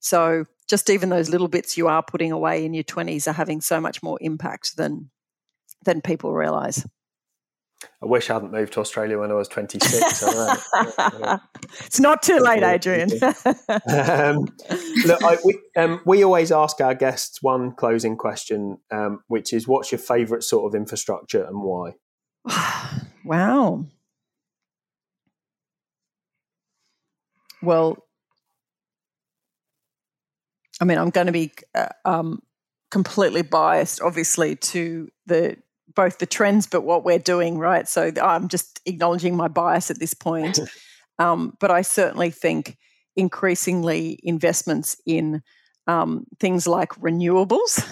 so just even those little bits you are putting away in your 20s are having so much more impact than than people realise. I wish I hadn't moved to Australia when I was 26. it's not too late, Adrian. um, look, I, we, um, we, always ask our guests one closing question, um, which is what's your favourite sort of infrastructure and why? wow. Well, I mean, I'm going to be uh, um, completely biased, obviously, to the both the trends but what we're doing, right? So I'm just acknowledging my bias at this point. um, but I certainly think increasingly investments in um, things like renewables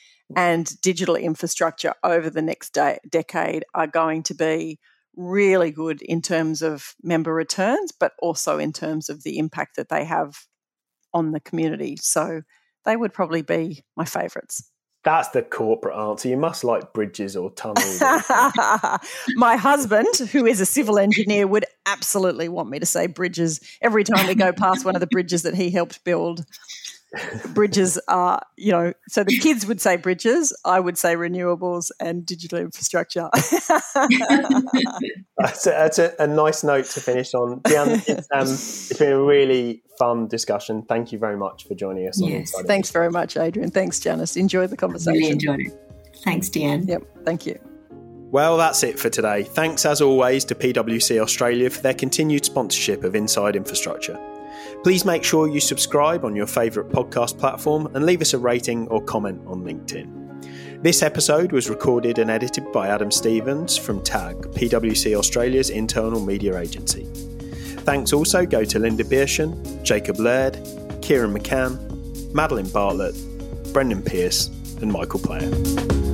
and digital infrastructure over the next de- decade are going to be really good in terms of member returns, but also in terms of the impact that they have on the community. So they would probably be my favourites. That's the corporate answer. You must like bridges or tunnels. My husband, who is a civil engineer, would absolutely want me to say bridges every time we go past one of the bridges that he helped build bridges are, you know, so the kids would say bridges, I would say renewables and digital infrastructure. that's a, that's a, a, nice note to finish on. Deanne, it's, um, it's been a really fun discussion. Thank you very much for joining us. Yes, thanks very much, Adrian. Thanks, Janice. Enjoy the conversation. Really enjoyed it. Thanks, Deanne. Yep, thank you. Well, that's it for today. Thanks as always to PwC Australia for their continued sponsorship of Inside Infrastructure. Please make sure you subscribe on your favourite podcast platform and leave us a rating or comment on LinkedIn. This episode was recorded and edited by Adam Stevens from TAG, PwC Australia's internal media agency. Thanks also go to Linda Bierschen, Jacob Laird, Kieran McCann, Madeline Bartlett, Brendan Pierce, and Michael Player.